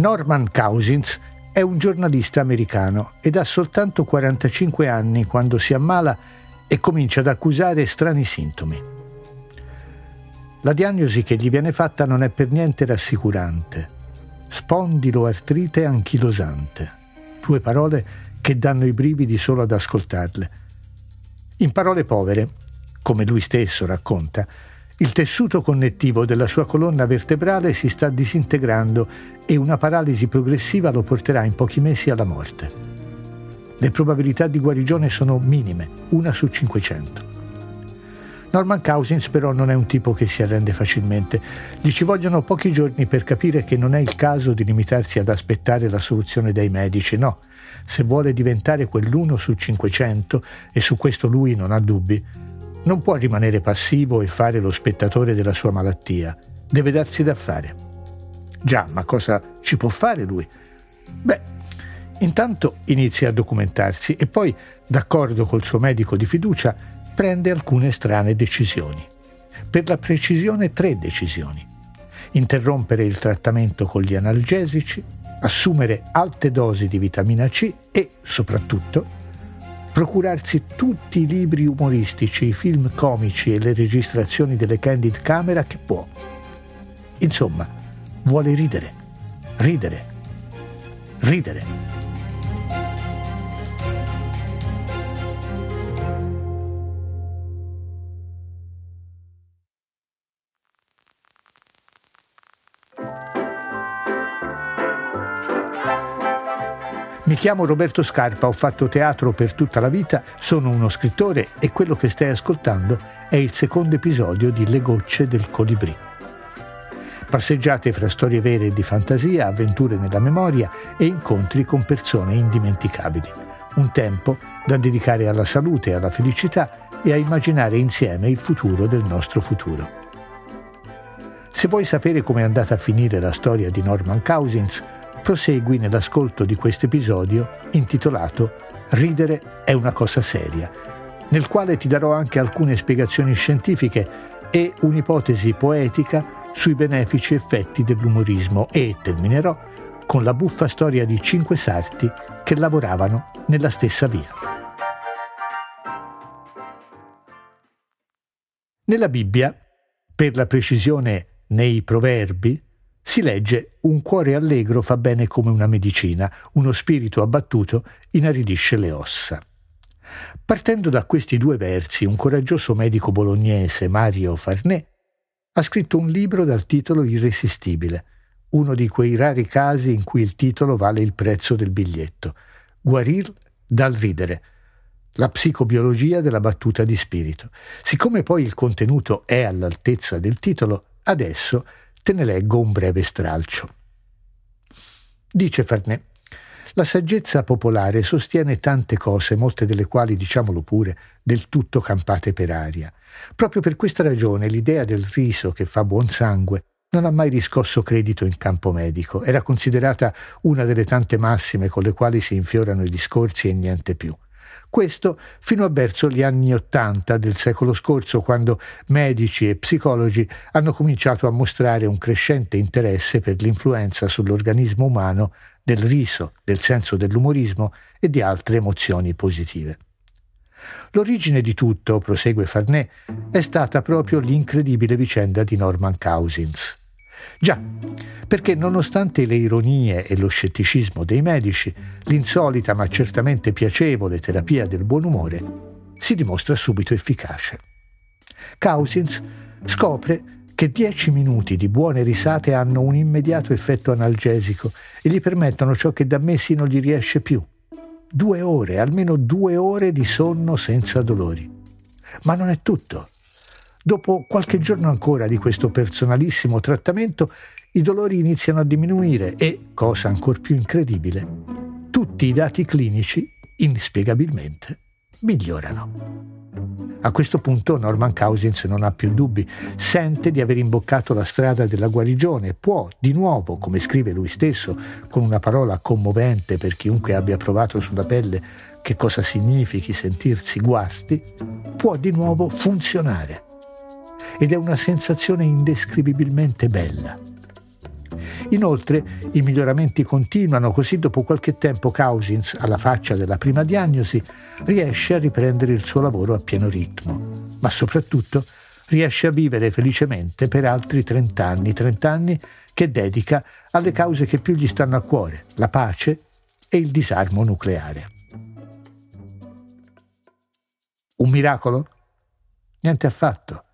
Norman Cousins è un giornalista americano ed ha soltanto 45 anni quando si ammala e comincia ad accusare strani sintomi. La diagnosi che gli viene fatta non è per niente rassicurante. Spondiloartrite anchilosante. Due parole che danno i brividi solo ad ascoltarle. In parole povere, come lui stesso racconta, il tessuto connettivo della sua colonna vertebrale si sta disintegrando e una paralisi progressiva lo porterà in pochi mesi alla morte. Le probabilità di guarigione sono minime, una su 500. Norman Cousins però non è un tipo che si arrende facilmente. Gli ci vogliono pochi giorni per capire che non è il caso di limitarsi ad aspettare la soluzione dei medici, no. Se vuole diventare quell'uno su 500, e su questo lui non ha dubbi, non può rimanere passivo e fare lo spettatore della sua malattia, deve darsi da fare. Già, ma cosa ci può fare lui? Beh, intanto inizia a documentarsi e poi, d'accordo col suo medico di fiducia, prende alcune strane decisioni. Per la precisione tre decisioni. Interrompere il trattamento con gli analgesici, assumere alte dosi di vitamina C e, soprattutto, procurarsi tutti i libri umoristici, i film comici e le registrazioni delle candid camera che può. Insomma, vuole ridere, ridere, ridere. Mi chiamo Roberto Scarpa, ho fatto teatro per tutta la vita, sono uno scrittore e quello che stai ascoltando è il secondo episodio di Le gocce del colibrì. Passeggiate fra storie vere e di fantasia, avventure nella memoria e incontri con persone indimenticabili. Un tempo da dedicare alla salute alla felicità e a immaginare insieme il futuro del nostro futuro. Se vuoi sapere come è andata a finire la storia di Norman Cousins, prosegui nell'ascolto di questo episodio intitolato Ridere è una cosa seria, nel quale ti darò anche alcune spiegazioni scientifiche e un'ipotesi poetica sui benefici effetti dell'umorismo e terminerò con la buffa storia di cinque sarti che lavoravano nella stessa via. Nella Bibbia, per la precisione nei proverbi, si legge un cuore allegro fa bene come una medicina, uno spirito abbattuto inaridisce le ossa. Partendo da questi due versi, un coraggioso medico bolognese, Mario Farnè, ha scritto un libro dal titolo Irresistibile, uno di quei rari casi in cui il titolo vale il prezzo del biglietto. Guarir dal ridere. La psicobiologia della battuta di spirito. Siccome poi il contenuto è all'altezza del titolo, adesso Te ne leggo un breve stralcio. Dice Farnè, la saggezza popolare sostiene tante cose, molte delle quali, diciamolo pure, del tutto campate per aria. Proprio per questa ragione l'idea del riso che fa buon sangue non ha mai riscosso credito in campo medico, era considerata una delle tante massime con le quali si infiorano i discorsi e niente più. Questo fino a verso gli anni Ottanta del secolo scorso, quando medici e psicologi hanno cominciato a mostrare un crescente interesse per l'influenza sull'organismo umano del riso, del senso dell'umorismo e di altre emozioni positive. L'origine di tutto, prosegue Farnè, è stata proprio l'incredibile vicenda di Norman Cousins. Già, perché nonostante le ironie e lo scetticismo dei medici, l'insolita ma certamente piacevole terapia del buon umore si dimostra subito efficace. Cousins scopre che dieci minuti di buone risate hanno un immediato effetto analgesico e gli permettono ciò che da mesi non gli riesce più. Due ore, almeno due ore di sonno senza dolori. Ma non è tutto. Dopo qualche giorno ancora di questo personalissimo trattamento, i dolori iniziano a diminuire e, cosa ancora più incredibile, tutti i dati clinici, inspiegabilmente, migliorano. A questo punto Norman Cousins non ha più dubbi, sente di aver imboccato la strada della guarigione, può di nuovo, come scrive lui stesso, con una parola commovente per chiunque abbia provato sulla pelle che cosa significhi sentirsi guasti, può di nuovo funzionare ed è una sensazione indescrivibilmente bella. Inoltre i miglioramenti continuano, così dopo qualche tempo Cousins, alla faccia della prima diagnosi, riesce a riprendere il suo lavoro a pieno ritmo, ma soprattutto riesce a vivere felicemente per altri 30 anni, 30 anni che dedica alle cause che più gli stanno a cuore, la pace e il disarmo nucleare. Un miracolo? Niente affatto.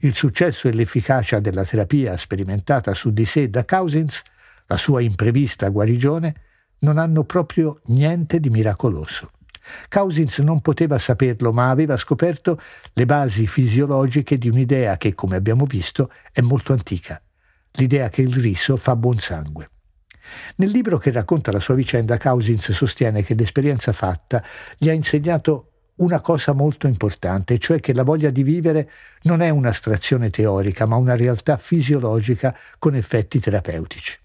Il successo e l'efficacia della terapia sperimentata su di sé da Cousins, la sua imprevista guarigione, non hanno proprio niente di miracoloso. Cousins non poteva saperlo, ma aveva scoperto le basi fisiologiche di un'idea che, come abbiamo visto, è molto antica, l'idea che il riso fa buon sangue. Nel libro che racconta la sua vicenda, Cousins sostiene che l'esperienza fatta gli ha insegnato una cosa molto importante, cioè che la voglia di vivere non è un'astrazione teorica, ma una realtà fisiologica con effetti terapeutici.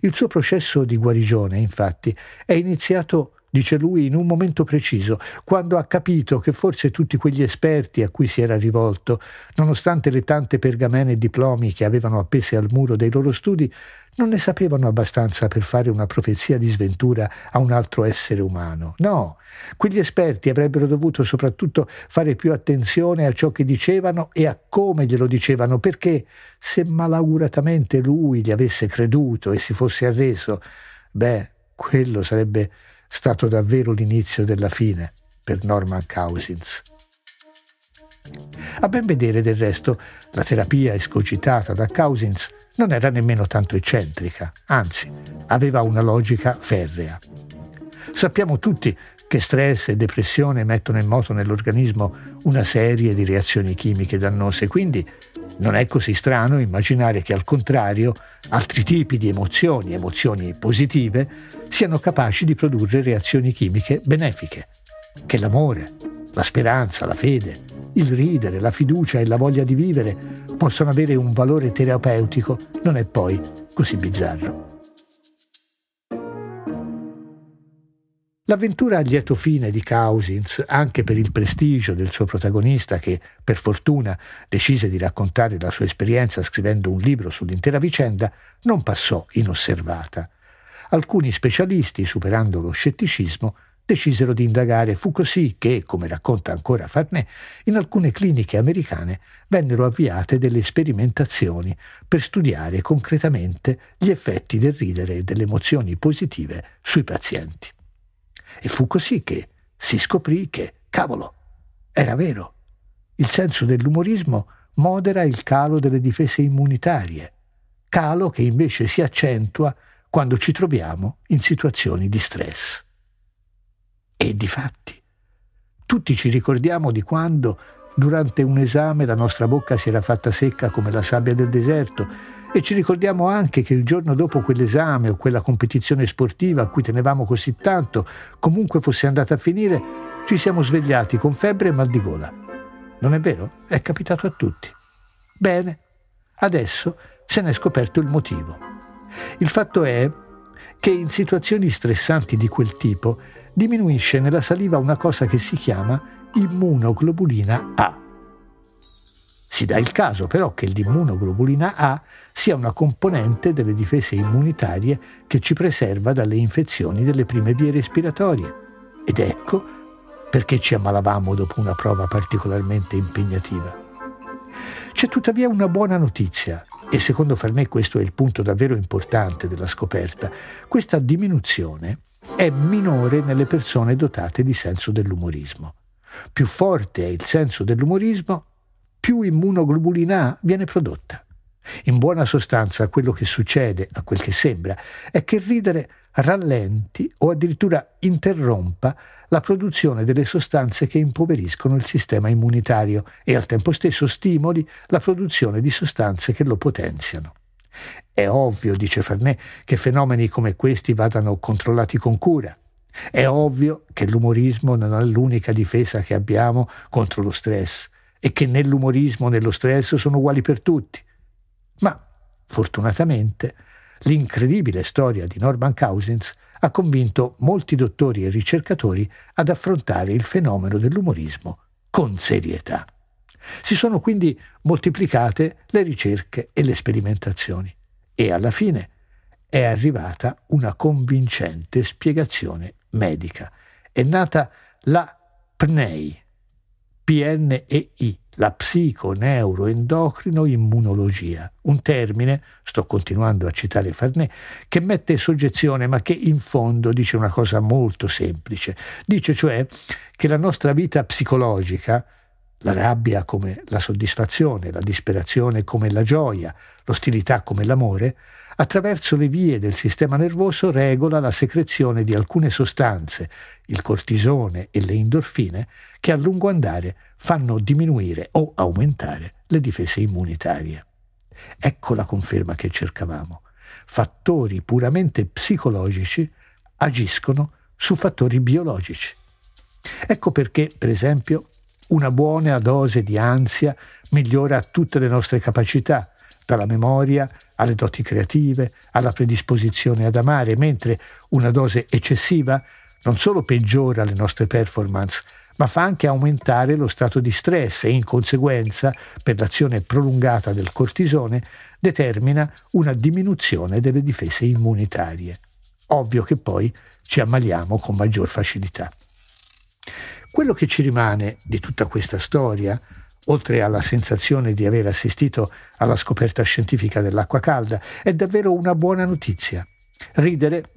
Il suo processo di guarigione, infatti, è iniziato dice lui, in un momento preciso, quando ha capito che forse tutti quegli esperti a cui si era rivolto, nonostante le tante pergamene e diplomi che avevano appese al muro dei loro studi, non ne sapevano abbastanza per fare una profezia di sventura a un altro essere umano. No, quegli esperti avrebbero dovuto soprattutto fare più attenzione a ciò che dicevano e a come glielo dicevano, perché se malauguratamente lui gli avesse creduto e si fosse arreso, beh, quello sarebbe stato davvero l'inizio della fine per Norman Cousins. A ben vedere del resto, la terapia escogitata da Cousins non era nemmeno tanto eccentrica, anzi, aveva una logica ferrea. Sappiamo tutti che stress e depressione mettono in moto nell'organismo una serie di reazioni chimiche dannose, quindi non è così strano immaginare che al contrario altri tipi di emozioni, emozioni positive, siano capaci di produrre reazioni chimiche benefiche, che l'amore, la speranza, la fede, il ridere, la fiducia e la voglia di vivere possano avere un valore terapeutico non è poi così bizzarro. L'avventura a lieto fine di Cousins, anche per il prestigio del suo protagonista che, per fortuna, decise di raccontare la sua esperienza scrivendo un libro sull'intera vicenda, non passò inosservata. Alcuni specialisti, superando lo scetticismo, decisero di indagare. Fu così che, come racconta ancora Farnè, in alcune cliniche americane vennero avviate delle sperimentazioni per studiare concretamente gli effetti del ridere e delle emozioni positive sui pazienti. E fu così che si scoprì che, cavolo, era vero. Il senso dell'umorismo modera il calo delle difese immunitarie, calo che invece si accentua quando ci troviamo in situazioni di stress. E di fatti, tutti ci ricordiamo di quando, durante un esame, la nostra bocca si era fatta secca come la sabbia del deserto e ci ricordiamo anche che il giorno dopo quell'esame o quella competizione sportiva a cui tenevamo così tanto, comunque fosse andata a finire, ci siamo svegliati con febbre e mal di gola. Non è vero? È capitato a tutti. Bene, adesso se n'è scoperto il motivo. Il fatto è che in situazioni stressanti di quel tipo diminuisce nella saliva una cosa che si chiama immunoglobulina A. Si dà il caso però che l'immunoglobulina A sia una componente delle difese immunitarie che ci preserva dalle infezioni delle prime vie respiratorie. Ed ecco perché ci ammalavamo dopo una prova particolarmente impegnativa. C'è tuttavia una buona notizia, e secondo Farnè questo è il punto davvero importante della scoperta. Questa diminuzione è minore nelle persone dotate di senso dell'umorismo. Più forte è il senso dell'umorismo, più immunoglobulina A viene prodotta. In buona sostanza quello che succede, a quel che sembra, è che ridere rallenti o addirittura interrompa la produzione delle sostanze che impoveriscono il sistema immunitario e al tempo stesso stimoli la produzione di sostanze che lo potenziano. È ovvio, dice Farnè, che fenomeni come questi vadano controllati con cura. È ovvio che l'umorismo non è l'unica difesa che abbiamo contro lo stress e che nell'umorismo nello stress sono uguali per tutti. Ma, fortunatamente, l'incredibile storia di Norman Cousins ha convinto molti dottori e ricercatori ad affrontare il fenomeno dell'umorismo con serietà. Si sono quindi moltiplicate le ricerche e le sperimentazioni e alla fine è arrivata una convincente spiegazione medica. È nata la PNEI, PNEI, la psiconeuroendocrino-immunologia, un termine, sto continuando a citare Farnè, che mette soggezione ma che in fondo dice una cosa molto semplice. Dice cioè che la nostra vita psicologica, la rabbia come la soddisfazione, la disperazione come la gioia, l'ostilità come l'amore, attraverso le vie del sistema nervoso regola la secrezione di alcune sostanze, il cortisone e le endorfine, che a lungo andare fanno diminuire o aumentare le difese immunitarie. Ecco la conferma che cercavamo. Fattori puramente psicologici agiscono su fattori biologici. Ecco perché, per esempio, una buona dose di ansia migliora tutte le nostre capacità, dalla memoria alle doti creative, alla predisposizione ad amare, mentre una dose eccessiva non solo peggiora le nostre performance, ma fa anche aumentare lo stato di stress e in conseguenza, per l'azione prolungata del cortisone, determina una diminuzione delle difese immunitarie. Ovvio che poi ci ammaliamo con maggior facilità. Quello che ci rimane di tutta questa storia oltre alla sensazione di aver assistito alla scoperta scientifica dell'acqua calda, è davvero una buona notizia. Ridere,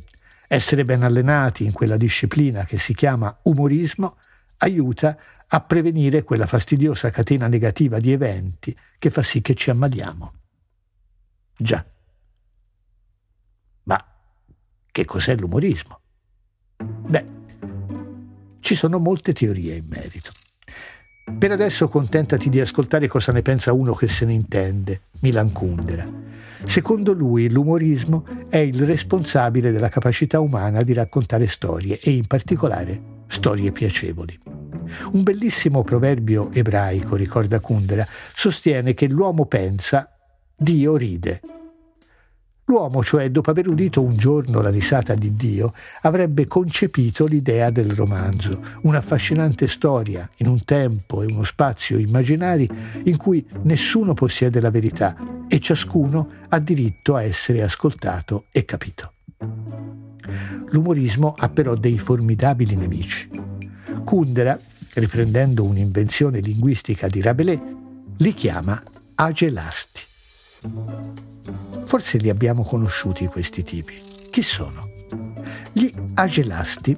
essere ben allenati in quella disciplina che si chiama umorismo, aiuta a prevenire quella fastidiosa catena negativa di eventi che fa sì che ci ammaliamo. Già. Ma che cos'è l'umorismo? Beh, ci sono molte teorie in merito. Per adesso contentati di ascoltare cosa ne pensa uno che se ne intende, Milan Kundera. Secondo lui l'umorismo è il responsabile della capacità umana di raccontare storie e in particolare storie piacevoli. Un bellissimo proverbio ebraico, ricorda Kundera, sostiene che l'uomo pensa, Dio ride L'uomo, cioè, dopo aver udito un giorno la risata di Dio, avrebbe concepito l'idea del romanzo, un'affascinante storia in un tempo e uno spazio immaginari in cui nessuno possiede la verità e ciascuno ha diritto a essere ascoltato e capito. L'umorismo ha però dei formidabili nemici. Kundera, riprendendo un'invenzione linguistica di Rabelais, li chiama agelasti. Forse li abbiamo conosciuti questi tipi. Chi sono? Gli agelasti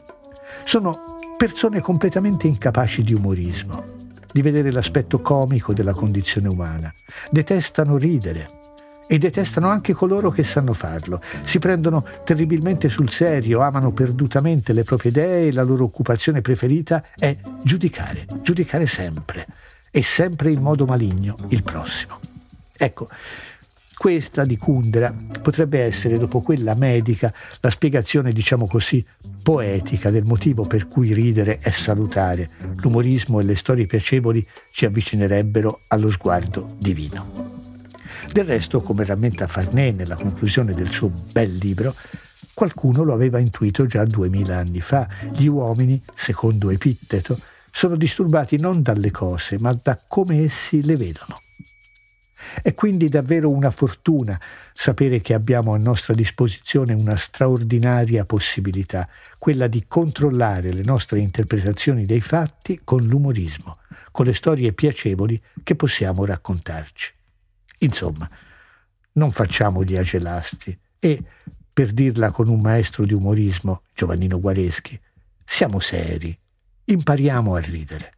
sono persone completamente incapaci di umorismo, di vedere l'aspetto comico della condizione umana. Detestano ridere e detestano anche coloro che sanno farlo. Si prendono terribilmente sul serio, amano perdutamente le proprie idee e la loro occupazione preferita è giudicare, giudicare sempre e sempre in modo maligno il prossimo. Ecco, questa di Kundera potrebbe essere, dopo quella medica, la spiegazione, diciamo così, poetica del motivo per cui ridere è salutare. L'umorismo e le storie piacevoli ci avvicinerebbero allo sguardo divino. Del resto, come rammenta Farnè nella conclusione del suo bel libro, qualcuno lo aveva intuito già duemila anni fa. Gli uomini, secondo Epitteto, sono disturbati non dalle cose, ma da come essi le vedono. È quindi davvero una fortuna sapere che abbiamo a nostra disposizione una straordinaria possibilità, quella di controllare le nostre interpretazioni dei fatti con l'umorismo, con le storie piacevoli che possiamo raccontarci. Insomma, non facciamo gli agelasti e, per dirla con un maestro di umorismo, Giovannino Guareschi, siamo seri, impariamo a ridere.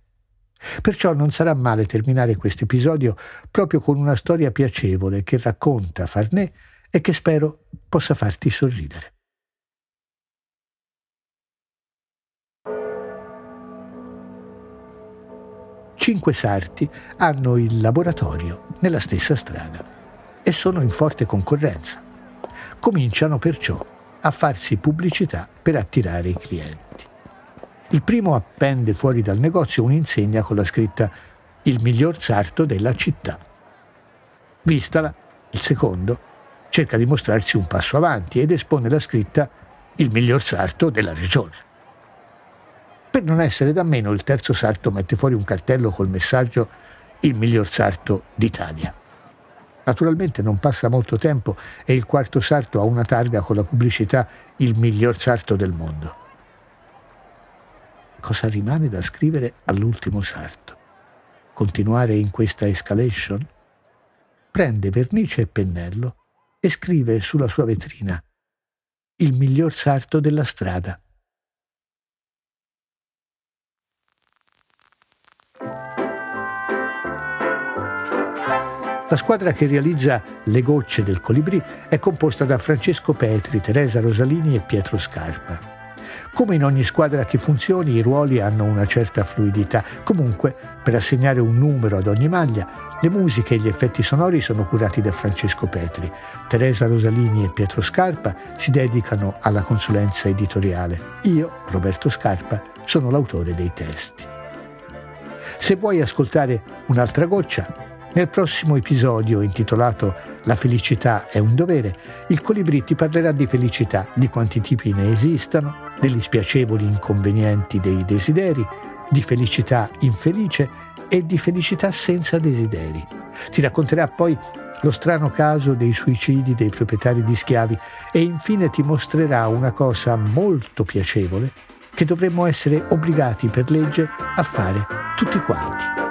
Perciò non sarà male terminare questo episodio proprio con una storia piacevole che racconta Farnè e che spero possa farti sorridere. Cinque sarti hanno il laboratorio nella stessa strada e sono in forte concorrenza. Cominciano perciò a farsi pubblicità per attirare i clienti. Il primo appende fuori dal negozio un'insegna con la scritta Il miglior sarto della città. Vistala, il secondo cerca di mostrarsi un passo avanti ed espone la scritta Il miglior sarto della regione. Per non essere da meno, il terzo sarto mette fuori un cartello col messaggio Il miglior sarto d'Italia. Naturalmente non passa molto tempo e il quarto sarto ha una targa con la pubblicità il miglior sarto del mondo. Cosa rimane da scrivere all'ultimo sarto? Continuare in questa escalation? Prende vernice e pennello e scrive sulla sua vetrina il miglior sarto della strada. La squadra che realizza Le gocce del colibrì è composta da Francesco Petri, Teresa Rosalini e Pietro Scarpa. Come in ogni squadra che funzioni, i ruoli hanno una certa fluidità. Comunque, per assegnare un numero ad ogni maglia, le musiche e gli effetti sonori sono curati da Francesco Petri. Teresa Rosalini e Pietro Scarpa si dedicano alla consulenza editoriale. Io, Roberto Scarpa, sono l'autore dei testi. Se vuoi ascoltare un'altra goccia, nel prossimo episodio intitolato La felicità è un dovere, il Colibrì ti parlerà di felicità, di quanti tipi ne esistano, degli spiacevoli inconvenienti dei desideri, di felicità infelice e di felicità senza desideri. Ti racconterà poi lo strano caso dei suicidi dei proprietari di schiavi e infine ti mostrerà una cosa molto piacevole che dovremmo essere obbligati per legge a fare tutti quanti.